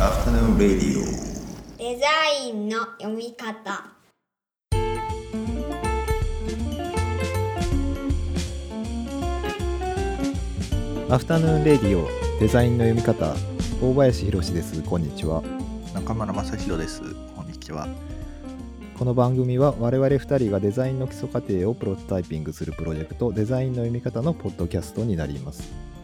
アフタヌーンレディオデザインの読み方。アフタヌーンレディオデザインの読み方。大林博です。こんにちは。中村正弘です。こんにちは。この番組は我々2人がデザインの基礎過程をプロトタイピングするプロジェクトデザインの読み方のポッドキャストになります。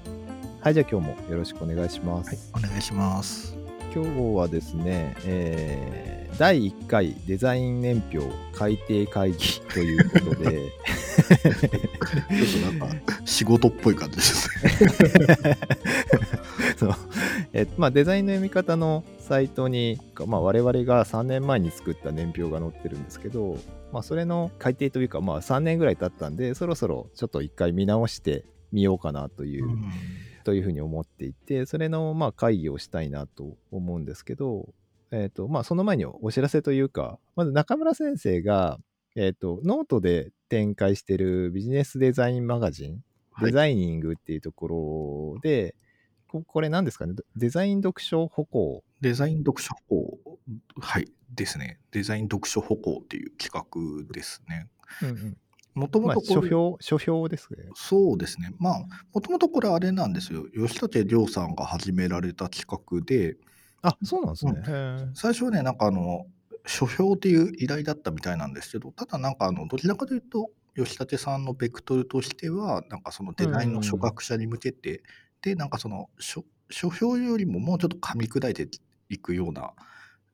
はいじゃあ今日もよろしくお願いします、はいお願いします今日はですね、えー第1回デザイン年表改定会議ということでちょっとなんか仕事っぽい感じですね。そう。えまあ、デザインの読み方のサイトに、まあ、我々が3年前に作った年表が載ってるんですけど、まあ、それの改定というか、まあ、3年ぐらい経ったんでそろそろちょっと一回見直してみようかなという、というふうに思っていてそれのまあ会議をしたいなと思うんですけど、えーとまあ、その前にお知らせというかまず中村先生が、えー、とノートで展開してるビジネスデザインマガジン Designing っていうところで、ここれ何ですかね？デザイン読書補講。デザイン読書補講。はい。ですね。デザイン読書補講っていう企画ですねもともまあと書評書評ですね。そうですね。まあ、もともとこれあれなんですよ。吉立亮さんが始められた企画で、あそうなんですね、うん。最初はね、なんかあの、書評っていう依頼だったみたいなんですけど、ただなんかあの、どちらかというと、吉立さんのベクトルとしては、なんかそのデザインの初学者に向けて、で、なんかその書、書評よりももうちょっと噛み砕いていくような、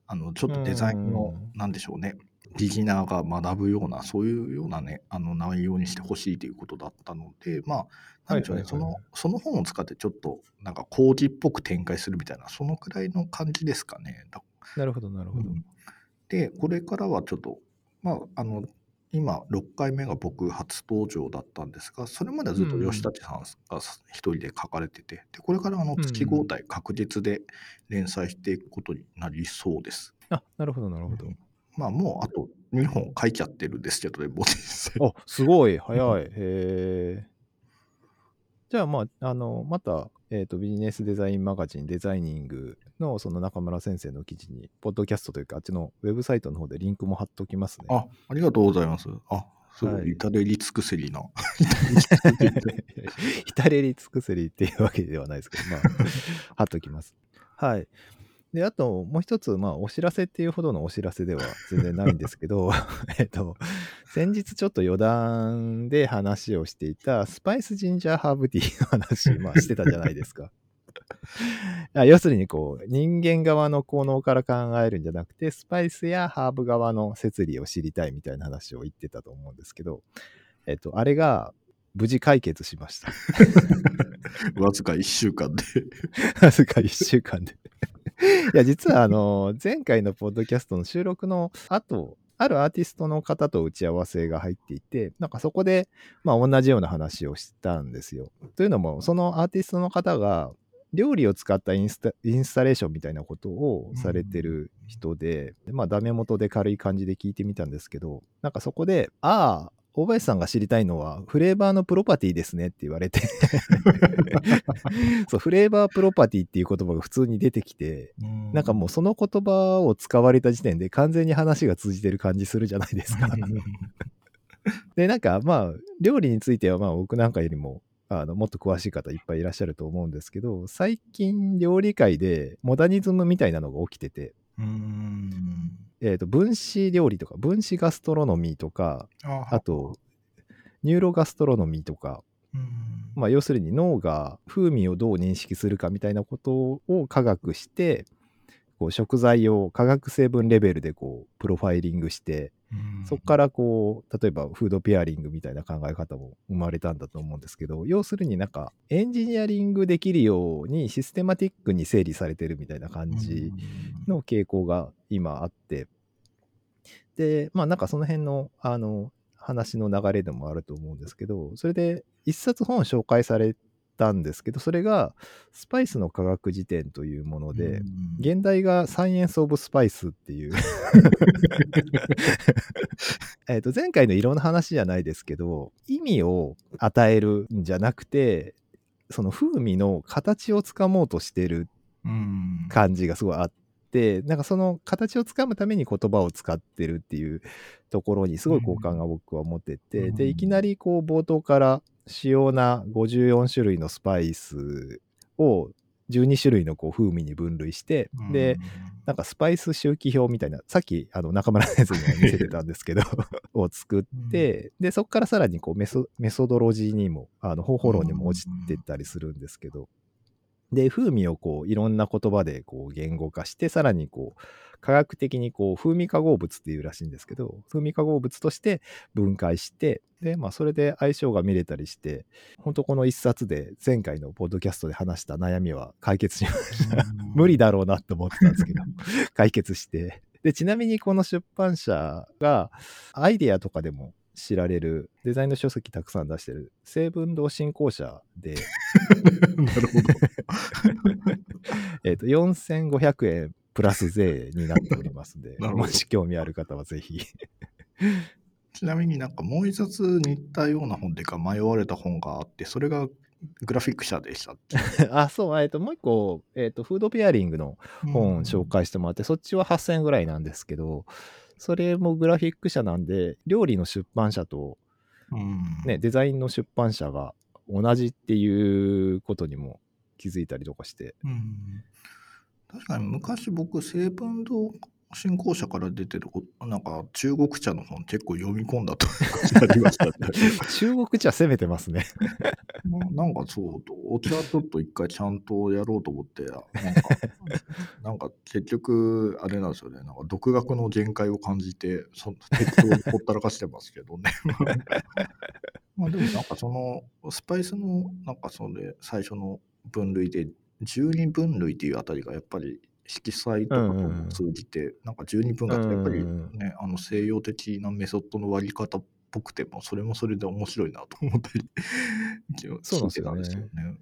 あの、ちょっとデザインの、うん。なんでしょうね、ビギナーが学ぶような、そういうようなね、あの内容にしてほしいということだったので、まあ、なんでしょうね、はいはいはいその、その本を使ってちょっと、なんか講義っぽく展開するみたいな、そのくらいの感じですかね。だなるほどなるほど、うん。で、これからはちょっと、まあ、あの、今、6回目が僕初登場だったんですが、それまではずっと吉立さんが一人で書かれてて、でこれからあの月交代確実で連載していくことになりそうです。あなるほどなるほど、まあ、もうあと2本書いちゃってるんですけどね、もう実際あすごい 早いへえじゃあまああのまた、えー、とビジネスデザインマガジンデザイニングのその中村先生の記事にポッドキャストというかあっちのウェブサイトの方でリンクも貼っときますねあ、ありがとうございます。あ、すごはいい、至れり尽くせりな。至れり尽くせりっていうわけではないですけど、まあ、貼っときます。はい。で、あと、もう一つ、まあ、お知らせっていうほどのお知らせでは全然ないんですけど、えっと、先日ちょっと余談で話をしていた、スパイスジンジャーハーブティーの話、まあ、してたじゃないですか。あ要するに、こう、人間側の効能から考えるんじゃなくて、スパイスやハーブ側の摂理を知りたいみたいな話を言ってたと思うんですけど、えっと、あれが、無事解決しました。わずか1週間で。わずか1週間で。いや、実は、あの、前回のポッドキャストの収録の後、あるアーティストの方と打ち合わせが入っていて、なんかそこで、まあ同じような話をしたんですよ。というのも、そのアーティストの方が、料理を使ったインスタインスタレーションみたいなことをされてる人で、まあダメ元で軽い感じで聞いてみたんですけど、なんかそこで、ああ、大林さんが知りたいのはフレーバーのプロパティですねって言われて そうフレーバープロパティっていう言葉が普通に出てきてなんかもうその言葉を使われた時点で完全に話が通じてる感じするじゃないですか。でなんかまあ料理についてはまあ僕なんかよりもあのもっと詳しい方いっぱいいらっしゃると思うんですけど最近料理界でモダニズムみたいなのが起きてて。えー、と分子料理とか分子ガストロノミーとかああとニューロガストロノミーとか。うんまあ、要するに脳が風味をどう認識するかみたいなことを科学してこう食材を化学成分レベルでこうプロファイリングしてうんそこからこう例えばフードペアリングみたいな考え方も生まれたんだと思うんですけど要するになんかエンジニアリングできるようにシステマティックに整理されてるみたいな感じの傾向が今あって。でまあなんかその辺のあの話の流れでもあると思うんですけどそれで一冊本紹介されたんですけどそれがスパイスの科学辞典というもので、うん現代がサイエンス・オブ・スパイスっていう えっと前回の色の話じゃないですけど意味を与えるんじゃなくてその風味の形をつかもうとしてるうん。感じがすごいあって、なんかその形をつかむために言葉を使ってるっていうところにすごい好感が僕は持ってて、うん。で、いきなりこう冒頭から主要な54種類のスパイスを12種類のこう風味に分類して、で、なんかスパイス周期表みたいな、さっきあの中村先生にも見せてたんですけど、を作って、で、そこからさらにこうメソメソドロジーにも、あの方法論にも落ちてったりするんですけど、で、風味をこういろんな言葉でこう言語化して、さらにこう科学的にこう風味化合物っていうらしいんですけど、風味化合物として分解して、で、まあそれで相性が見れたりして、本当この一冊で前回のポッドキャストで話した悩みは解決しました。無理だろうなって思ってたんですけど、解決して。で、ちなみにこの出版社がアイデアとかでも知られるデザインの書籍たくさん出してる成文堂振興社で、なるほど。えっと、4500円プラス税になっておりますんで、もし興味ある方はぜひ。ちなみになんかもう一冊似たような本でか迷われた本があって、それがグラフィック社でしたっけ？あ、そう、えっと、もう一個、えっと、フードペアリングの本を紹介してもらって、そっちは8000円ぐらいなんですけど、それもグラフィック社なんで、料理の出版社と、うん。ね、デザインの出版社が同じっていうことにも気づいたりとかして、うん。確かに昔僕、成文堂新興社から出てるおなんか中国茶の本結構読み込んだとありましたね。中国茶攻めてますね。ななんかそう、お茶ちょっと一回ちゃんとやろうと思って、なんか、なんか結局、あれなんですよね、なんか独学の限界を感じて、そ適当にほったらかしてますけどね。まあでもなんかその、スパイスの、なんかそれ、最初の分類で、12分類っていうあたりがやっぱり色彩とかとも通じて、なんか12分割ってやっぱりうんうんね、あの西洋的なメソッドの割り方っぽくても、それもそれで面白いなと思ったりそうなんですよね聞いてたんですよね。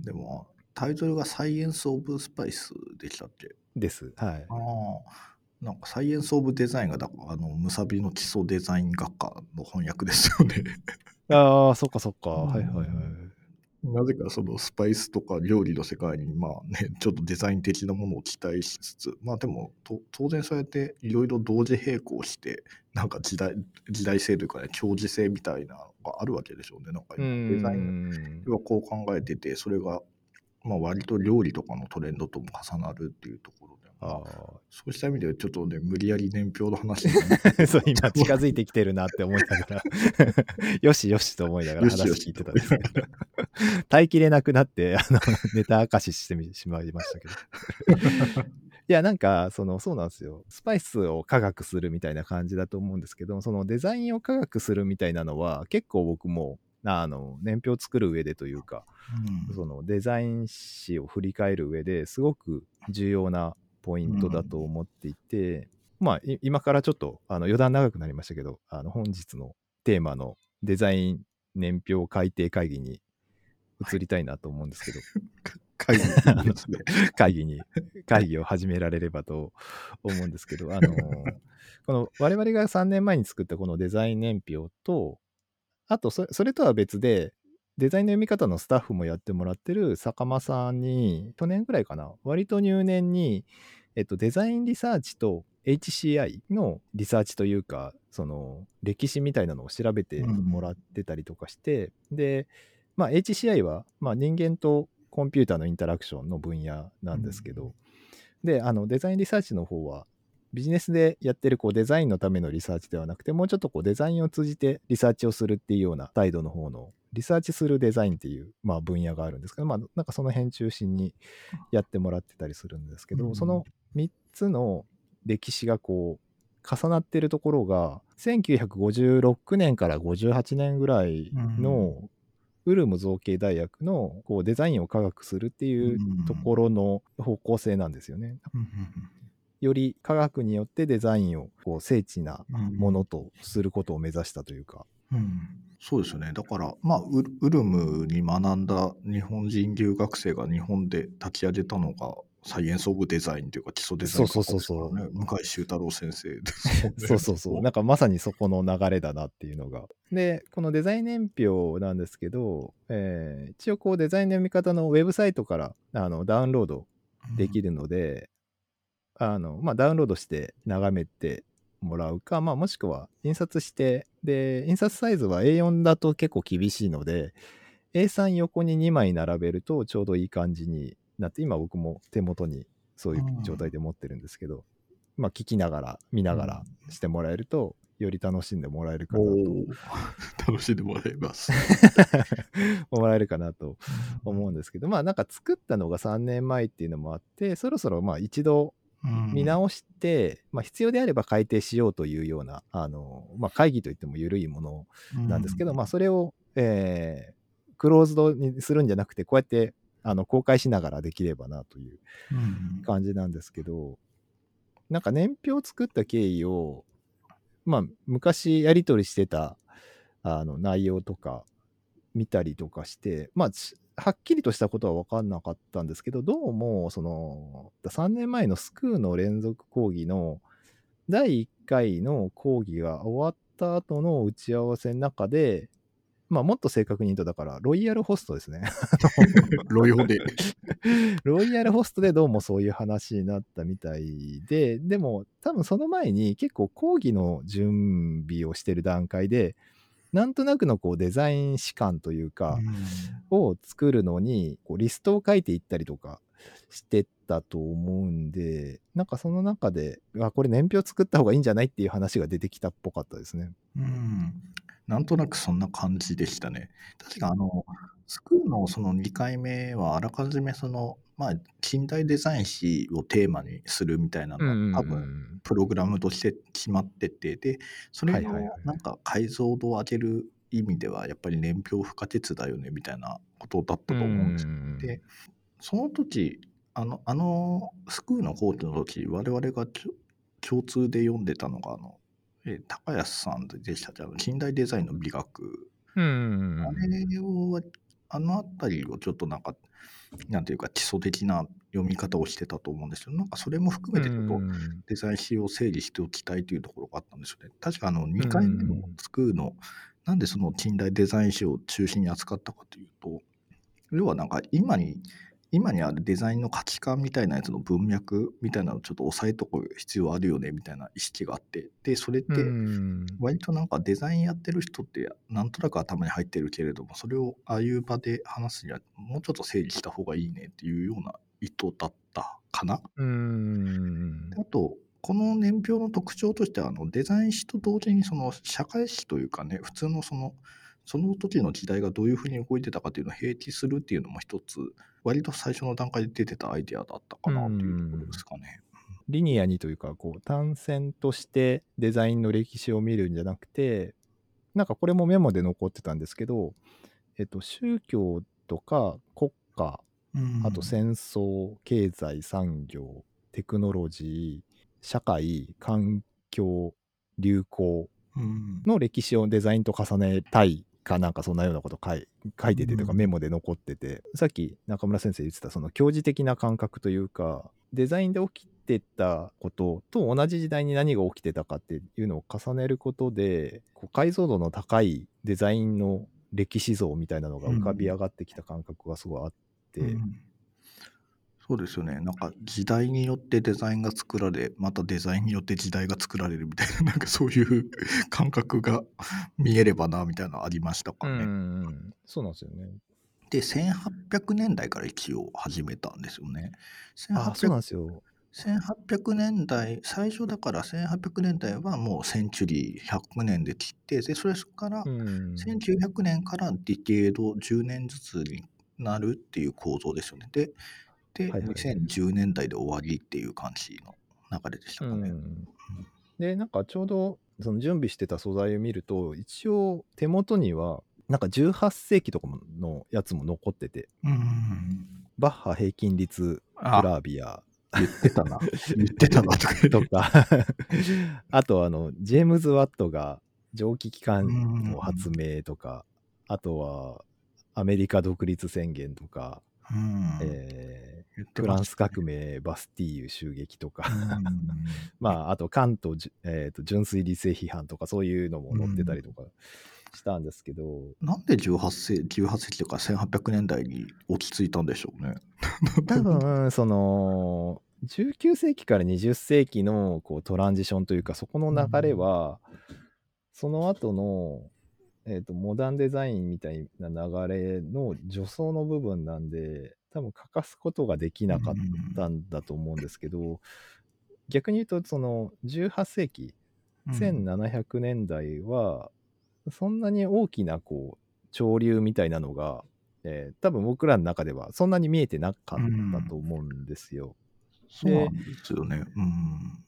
でも、タイトルがサイエンス・オブ・スパイスでしたっけ？です。はい。ああ。なんかサイエンス・オブ・デザインがだあのムサビの基礎デザイン学科の翻訳ですよね。ああ、そっかそっか。うんはいはいはい。なぜかそのスパイスとか料理の世界にまあね ちょっとデザイン的なものを期待しつつまあでもと当然そうやっていろいろ同時並行してなんか時代時代性というかね長寿性みたいなのがあるわけでしょうねなんかデザインん。はこう考えててそれがまあ割と料理とかのトレンドとも重なるっていうところあ、あそうした意味ではちょっとね無理やり年表の話。そう、今近づいてきてるなって思いながら、よしよしと思いながら話聞いてたんですけど、耐えきれなくなって、あの、ネタ明かししてみしまいましたけど。いや、なんか、その、そうなんですよ。スパイスを科学するみたいな感じだと思うんですけど、そのデザインを科学するみたいなのは、結構僕も、あの、年表作る上でというか、うんそのデザイン誌を振り返る上ですごく重要なポイントだと思っていて、まあい今からちょっとあの余談長くなりましたけどあの本日のテーマのデザイン年表改定会議に移りたいなと思うんですけど、会議ですね。会議に 会議を始められればと思うんですけどあの この我々が3年前に作ったこのデザイン年表とあとそそれとは別でデザインの読み方のスタッフもやってもらってる坂間さんに去年ぐらいかな割と入念に、えっと、デザインリサーチと HCI のリサーチというかその歴史みたいなのを調べてもらってたりとかして、で、まあ、HCI は、まあ、人間とコンピューターのインタラクションの分野なんですけど、であのデザインリサーチの方はビジネスでやってるこうデザインのためのリサーチではなくてもうちょっとこうデザインを通じてリサーチをするっていうような態度の方のリサーチするデザインっていう、まあ、分野があるんですけど、まあ、なんかその辺中心にやってもらってたりするんですけど、うんその3つの歴史がこう重なってるところが1956年から58年ぐらいのウルム造形大学のこうデザインを科学するっていうところの方向性なんですよね。より科学によってデザインをこう精緻なものとすることを目指したというか。うん、そうですよね。だから、まあ、ウルウルムに学んだ日本人留学生が日本で立ち上げたのが、サイエンス・オブ・デザインというか、基礎デザインそうそうそうそうね、向井修太郎先生ですね。そうそうそう。なんかまさにそこの流れだなっていうのが。で、このデザイン年表なんですけど、えー一応こうデザインの読み方のウェブサイトからあのダウンロードできるので、あの、まあ、ダウンロードして眺めてもらうか、まあ、もしくは印刷して、で、印刷サイズは A4 だと結構厳しいので、A3 横に2枚並べるとちょうどいい感じになって、今僕も手元にそういう状態で持ってるんですけど、まあ、聞きながら、見ながらしてもらえると、より楽しんでもらえるかなと。楽しんでもらえます。もらえるかなと思うんですけど、まあなんか作ったのが3年前っていうのもあって、そろそろまあ一度うん見直して、まあ必要であれば改定しようというような、あの、まあ会議といっても緩いものなんですけど、まあそれを、えークローズドにするんじゃなくて、こうやってあの公開しながらできればなといううん。感じなんですけど、なんか年表を作った経緯を、まあ、昔やり取りしてたあの内容とか見たりとかして、まあ、しはっきりとしたことは分かんなかったんですけど、どうも、その、3年前のスクーの連続講義の第1回の講義が終わった後の打ち合わせの中で、まあ、もっと正確に言うと、だから、ロイヤルホストですね。ロイホで。ロイヤルホストでどうもそういう話になったみたいで、でも多分その前に結構講義の準備をしてる段階で、なんとなくのこうデザイン士官というか、を作るのにこうリストを書いていったりとかしてたと思うんで、なんかその中で、あ、これ年表作った方がいいんじゃないっていう話が出てきたっぽかったですね。うん、なんとなくそんな感じでしたね。確かあの、スクールのその2回目はあらかじめその、まあ、近代デザイン史をテーマにするみたいなのが多分プログラムとして決まってて、で、それのはいはいはいなんか解像度を上げる意味ではやっぱり年表不可欠だよねみたいなことだったと思うんですよ。うんで、その時、あの、あのスクールの講義の時、我々が共通で読んでたのが、あの、えー高安さんでしたっけ？あの近代デザインの美学。うんあれを、あのあたりをちょっとなんか、なんていうか基礎的な読み方をしてたと思うんですけど、なんかそれも含めてちょっとうんデザイン史を整理しておきたいというところがあったんですよね。確かあの2回目のスクールの、なんでその近代デザイン史を中心に扱ったかというと、要はなんか今に、今にあるデザインの価値観みたいなやつの文脈みたいなのをちょっと押さえとく必要あるよねみたいな意識があって、で、それってうん割となんかデザインやってる人ってなんとなく頭に入ってるけれども、それをああいう場で話すにはもうちょっと整理した方がいいねっていうような意図だったかな。うんあと、この年表の特徴としては、あのデザイン史と同時にその社会史というかね、普通のその、その時の時代がどういうふうに動いてたかというのを併記するっていうのも一つ、割と最初の段階で出てたアイデアだったかなというところですかね。リニアにというか、こう、単線としてデザインの歴史を見るんじゃなくて、なんかこれもメモで残ってたんですけど、えっと、宗教とか国家、うん。あと戦争、経済、産業、テクノロジー、社会、環境、流行うん。の歴史をデザインと重ねたいかなんかそんなようなこと書い書いててとかうん。メモで残ってて、さっき中村先生言ってたその教授的な感覚というかデザインで起きてたことと同じ時代に何が起きてたかっていうのを重ねることでこう解像度の高いデザインの歴史像みたいなのが浮かび上がってきた感覚がすごいあって、うんそうですよね。なんか時代によってデザインが作られ、またデザインによって時代が作られるみたいな、なんかそういう感覚が見えればな、みたいなのありましたかうんね。うんそうなんですよね。で、1800年代から一応始めたんですよね。あそうなん1800ですよ。1800年代、最初だから1800年代はもうセンチュリー100年で切って、でそれからうん1900年からディケード10年ずつになるっていう構造ですよね。で、ではいはい2010年代で終わりっていう感じの流れでしたかね。うんでなんかちょうどその準備してた素材を見ると一応手元にはなんか18世紀とかのやつも残っててうん。バッハ平均率クあ、ラービア言ってたな。言ってたなとか。とか あとあのジェームズ・ワットが蒸気機関の発明とかあとはアメリカ独立宣言とか、うん。えーフランス革命バスティーユ襲撃とか、うん まあ、あと関東、えーと純粋理性批判とかそういうのも載ってたりとかしたんですけど、なんで18世紀、18世紀とか1800年代に落ち着いたんでしょうね。多分、その、19世紀から20世紀のこうトランジションというか、そこの流れは、その後の、えーと、モダンデザインみたいな流れの助走の部分なんで、多分欠かすことができなかったんだと思うんですけど、逆に言うと、その18世紀、1700年代は、そんなに大きなこう潮流みたいなのが、えー、多分僕らの中ではそんなに見えてなかったと思うんですよ。そうなんですよね。うん。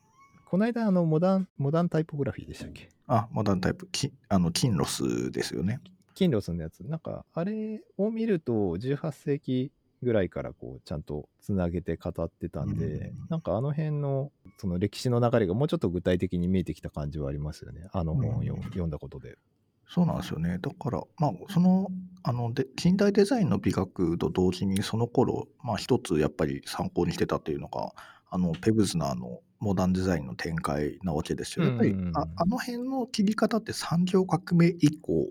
この間、あの、モダン、モダンタイポグラフィーでしたっけ？あ、モダンタイプ、きあの、キンロスですよね。キンロスのやつ。なんか、あれを見ると、18世紀ぐらいからこう、ちゃんとつなげて語ってたんで、うん、なんかあの辺の、その歴史の流れがもうちょっと具体的に見えてきた感じはありますよね。あの本を読んだことで。そうなんですよね。だから、まあ、その、あので、近代デザインの美学と同時に、その頃、まあ、一つやっぱり参考にしてたっていうのが、あの、ペブズナーのモダンデザインの展開なわけですよ。やっぱり、ああの辺の切り方って産業革命以降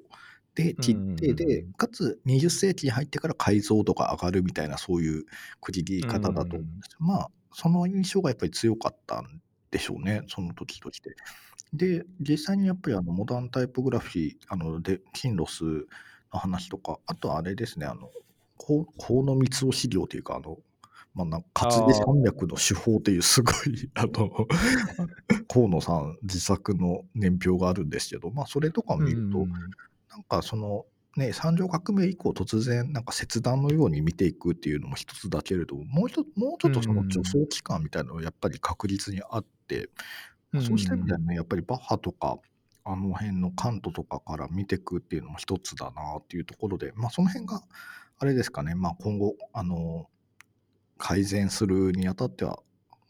で切ってで、かつ20世紀に入ってから解像度が上がるみたいな、そういう区切り方だと思うんですよ。まあ、その印象がやっぱり強かったんでしょうね、その時として。で、実際にやっぱりあのモダンタイポグラフィー、あのでキンロスの話とか、あとあれですね、あの、河野光雄資料というか、あの、まあ、な活字山脈の手法っていうすごい、あの、河野さん自作の年表があるんですけど、まあ、それとか見ると、うん、なんかその、ね、産業革命以降突然なんか切断のように見ていくっていうのも一つだけれどももう一もうちょっとその助走期間みたいなのがやっぱり確実にあって、そうした意味ではね、やっぱりバッハとか、あの辺のカントとかから見ていくっていうのも一つだなっていうところで、まあ、その辺が、あれですかね、まあ、今後、あの、改善するにあたっては、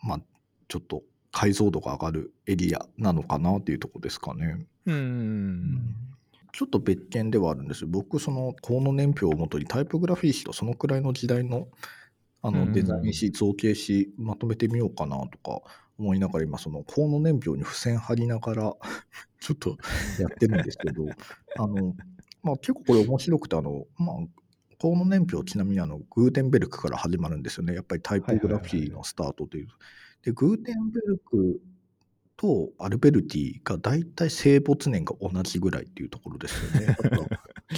まあ、ちょっと解像度が上がるエリアなのかなっていうところですかね。うん。ちょっと別件ではあるんですよ。僕、その、河野年表をもとにタイポグラフィー誌とそのくらいの時代のあのデザイン誌、造形誌まとめてみようかなとか思いながら今その河野年表に付箋貼りながら ちょっとやってるんですけどあの、まあ、結構これ面白くてあの、まあ、河野年表ちなみにあのグーテンベルクから始まるんですよね。やっぱりタイポグラフィーのスタートという。でグーテンベルクとアルベルティが大体生没年が同じぐらいっていうところですよね。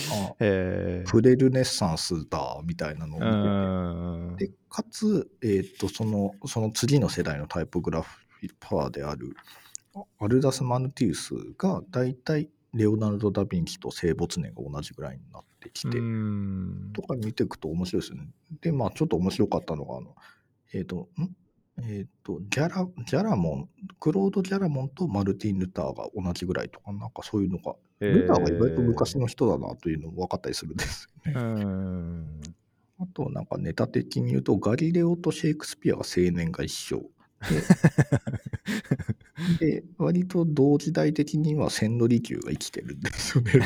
あフレルネッサンスだみたいなのを見てて、でかつ、えーと、そのその次の世代のタイポグラフィーパワーであるアルダス・マヌティウスが大体レオナルド・ダ・ヴィンチと生没年が同じぐらいになってきて、とか見ていくと面白いですね。で、まあちょっと面白かったのが、あのえっ、ー、と、ん？えっ、と、ギャラ、ギャラモン、クロード・ギャラモンとマルティン・ルターが同じぐらいとか、なんかそういうのが、ルターが意外と昔の人だなというのも分かったりするんですよね。あと、なんかネタ的に言うと、ガリレオとシェイクスピアが青年が一緒。で、で割と同時代的には千利休が生きてるんですよね。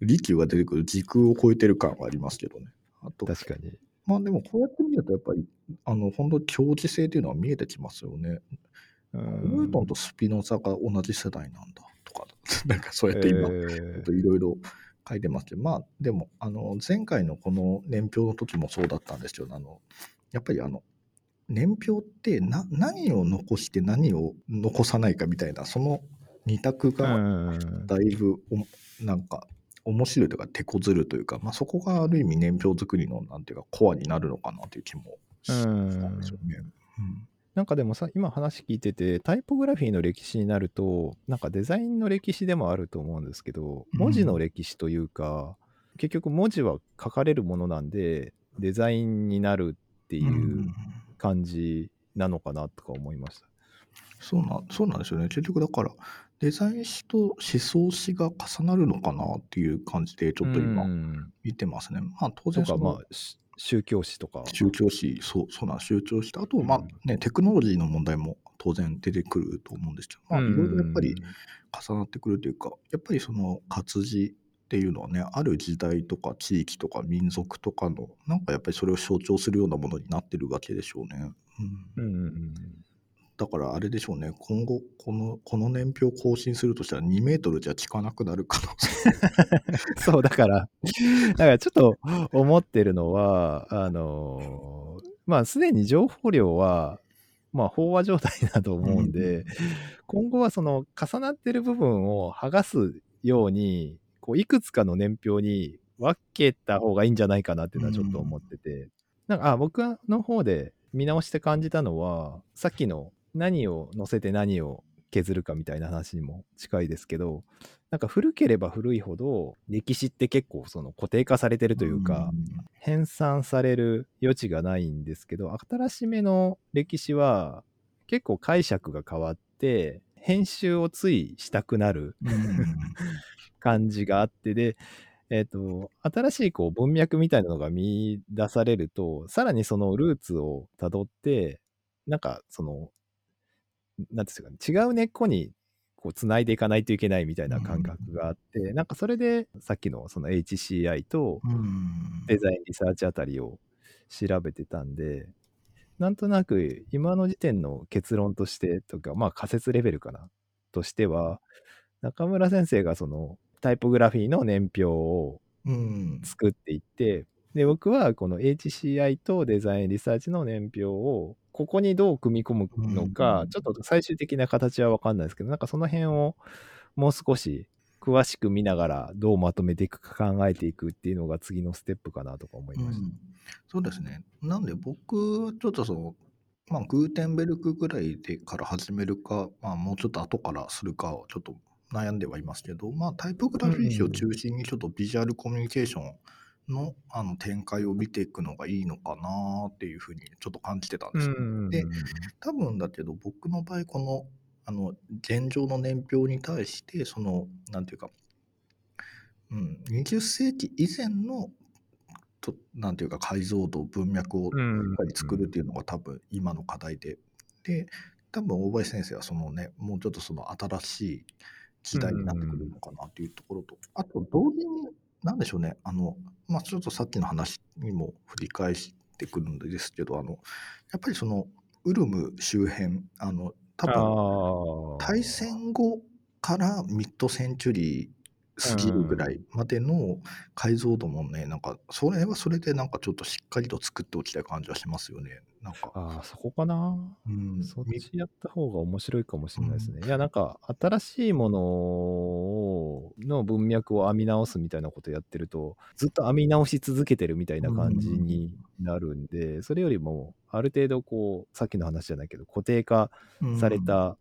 利休が出てくる時空を超えてる感はありますけどね。あと、確かに。まあでもこうやって見るとやっぱり、あの、本当に競技性っていうのは見えてきますよね。ニュートンとスピノザが同じ世代なんだとか、なんかそうやって今、いろいろ書いてますけど、まあでも、あの、前回のこの年表の時もそうだったんですけど、あの、やっぱりあの、年表ってな何を残して何を残さないかみたいな、その二択がだいぶなんか面白いというか、手こずるというか、まあ、そこがある意味年表作りのなんていうか、コアになるのかなという気もしたんですよね。うんなんかでもさ、今話聞いてて、タイポグラフィーの歴史になると、なんかデザインの歴史でもあると思うんですけど、文字の歴史というか、うん、結局文字は書かれるものなんで、デザインになるっていう感じなのかなとか思いました。そうなそうなんですよね。結局だから、デザイン誌と思想史が重なるのかなっていう感じで、ちょっと今、見てますね。まあ、当然その、まあ、宗教史とか。宗教史、そう、そうなん宗教史と、あと、まあね、テクノロジーの問題も当然出てくると思うんですけど、まあ、いろいろやっぱり重なってくるというか、やっぱりその活字っていうのはね、ある時代とか地域とか民族とかの、なんかやっぱりそれを象徴するようなものになってるわけでしょうね。うん。うんうんうんだからあれでしょうね、今後、このこの年表を更新するとしたら2メートルじゃ効かなくなる可能性。そう、だから、だからちょっと思ってるのは、あのーまあ、すでに情報量は、まあ、飽和状態だと思うんで、今後はその重なってる部分を剥がすように、こういくつかの年表に分けた方がいいんじゃないかなっていうのはちょっと思ってて、なんかあ僕の方で見直して感じたのは、さっきの何を載せて何を削るかみたいな話にも近いですけど、なんか古ければ古いほど歴史って結構その固定化されてるというか、編纂される余地がないんですけど新しめの歴史は結構解釈が変わって編集をついしたくなる感じがあってでえっ、と新しいこう文脈みたいなのが見出されるとさらにそのルーツをたどってなんかそのなんかね違う根っこにこう繋いでいかないといけないみたいな感覚があって、なんかそれでさっきのその HCI とうん。デザインリサーチあたりを調べてたんで、なんとなく今の時点の結論としてとか、まあ仮説レベルかなとしては、中村先生がそのタイポグラフィーの年表をうん。作っていって、で、僕はこの HCI とデザインリサーチの年表をここにどう組み込むのか、うんちょっと最終的な形はわかんないですけど、なんかその辺をもう少し詳しく見ながらどうまとめていくか考えていくっていうのが次のステップかなとか思いました。うんそうですね。なんで僕、ちょっとその、まあ、グーテンベルクぐらいでから始めるか、まあ、もうちょっと後からするかをちょっと悩んではいますけど、まあ、タイポグラフィー誌を中心にちょっとビジュアルコミュニケーションのあの展開を見ていくのがいいのかなっていうふうにちょっと感じてたんですよ。で多分だけど僕の場合このあの現状の年表に対してそのなんていうか、うん、20世紀以前のとなんていうか解像度文脈をうんしっかり作るっていうのが多分今の課題で。で多分大林先生はそのねもうちょっとその新しい時代になってくるのかなっていうところと、あと同時になんでしょうねあのまあちょっとさっきの話にも振り返してくるんですけどあのやっぱりそのウルム周辺あの多分ああ。大戦後からミッドセンチュリー過ぎるぐらいまでの解像度もね、なんかそれはそれでなんかちょっとしっかりと作っておきたい感じはしますよね。なんか、ああ、そこかな。うん、そっちやった方が面白いかもしれないですね。いや、なんか、新しいものをの文脈を編み直すみたいなことやってると、ずっと編み直し続けてるみたいな感じになるんで、それよりも、ある程度こう、さっきの話じゃないけど、固定化された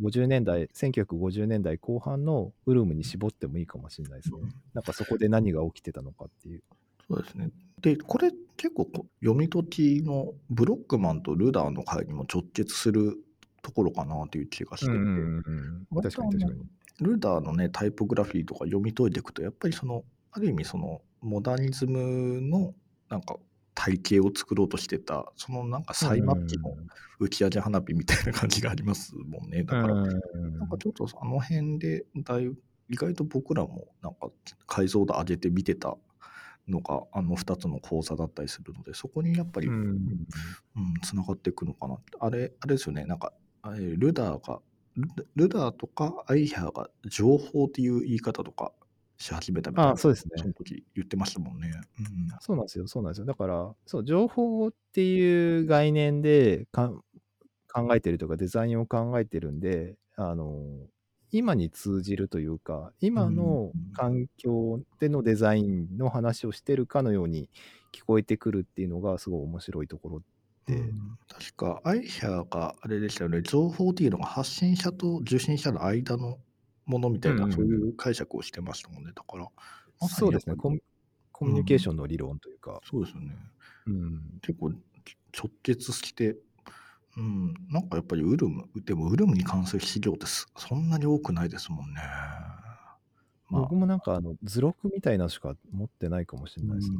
50年代、1950年代後半のウルムに絞ってもいいかもしれないですね。うんなんかそこで何が起きてたのかっていう。そうですね。で、これ結構こ読み解きのブロックマンとルダーの回にも直結するところかなという気がしてて、確かに確かに。ルダーのねタイポグラフィーとか読み解いていくとやっぱりそのある意味そのモダニズムのなんか体系を作ろうとしてたそのなんかサイマッチの打ち上げ花火みたいな感じがありますもんね。だから、うんなんかちょっとあの辺でだいぶ意外と僕らもなんか解像度上げて見てたのがあの2つの講座だったりするのでそこにやっぱりうん。うん、つながっていくのかな。あれ、あれですよね、なんか、ルダーが、ルルダーとかアイヒャーが情報っていう言い方とかし始めたみたいな、あそうですね。その時言ってましたもんね。うんそうなんですよ、そうなんですよ。だから、そう、情報っていう概念でか考えてるとか、デザインを考えてるんで、あの、今に通じるというか、今のうん環境でのデザインの話をしてるかのように聞こえてくるっていうのが、すごい面白いところで、うん。確か、アイヒャーがあれでしたよね、情報っていうのが発信者と受信者の間のものみたいな、うんうんそういう解釈をしてましたもんね。だから、まさそうですねコミ、コミュニケーションの理論というか、そうですよね。うん、結構直結して、うん、なんかやっぱりウルム、でもウルムに関する資料ってすそんなに多くないですもんね。まあ僕もなんかあの図録みたいなのしか持ってないかもしれないですね。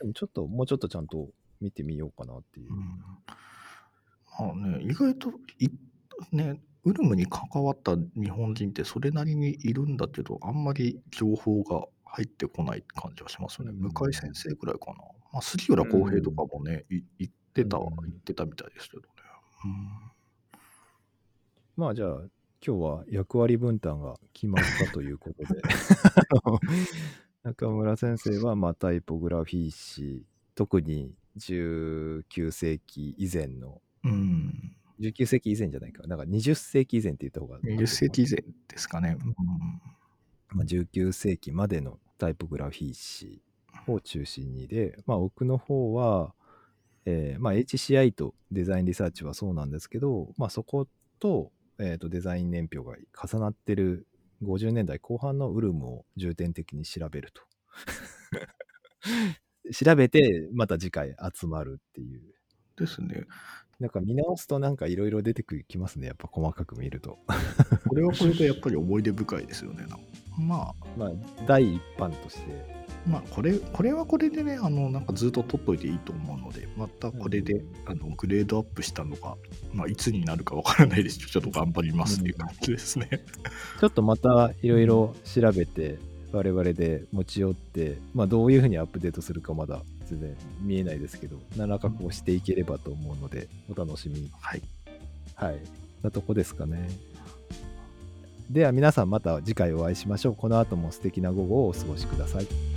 でもちょっと、もうちょっとちゃんと見てみようかなっていうう。んまあね、意外とい、ね、ウルムに関わった日本人ってそれなりにいるんだけど、あんまり情報が入ってこない感じはしますよね。うん向井先生ぐらいかな。まあ、杉浦浩平とかもね、い言ってた言ってたみたいですけどね。うんまあじゃあ、今日は役割分担が決まったということで、中村先生はまあタイポグラフィー誌、特に19世紀以前の、うん。19世紀以前じゃないか、なんか20世紀以前って言った方が、20世紀以前ですかね。まあ、19世紀までのタイポグラフィー誌を中心にで、まあ、奥の方は、えーまあ、HCI とデザインリサーチはそうなんですけど、まあ、そこと,、えーとデザイン年表が重なってる50年代後半のウルムを重点的に調べると。調べてまた次回集まるっていう。ですね。なんか見直すとなんかいろいろ出てきますね。やっぱ細かく見ると。これはこれでやっぱり思い出深いですよね。まあ、まあ、第一版として。まあ、これ、これはこれでね、あの、なんかずっと取っといていいと思うので、またこれで、あの、グレードアップしたのが、まあ、いつになるかわからないですけど、ちょっと頑張りますっていう感じですね。ちょっとまたいろいろ調べて、我々で持ち寄って、まあ、どういうふうにアップデートするかまだ全然見えないですけど、何らかこうしていければと思うので、お楽しみに。はい。はい。なとこですかね。では皆さんまた次回お会いしましょう。この後も素敵な午後をお過ごしください。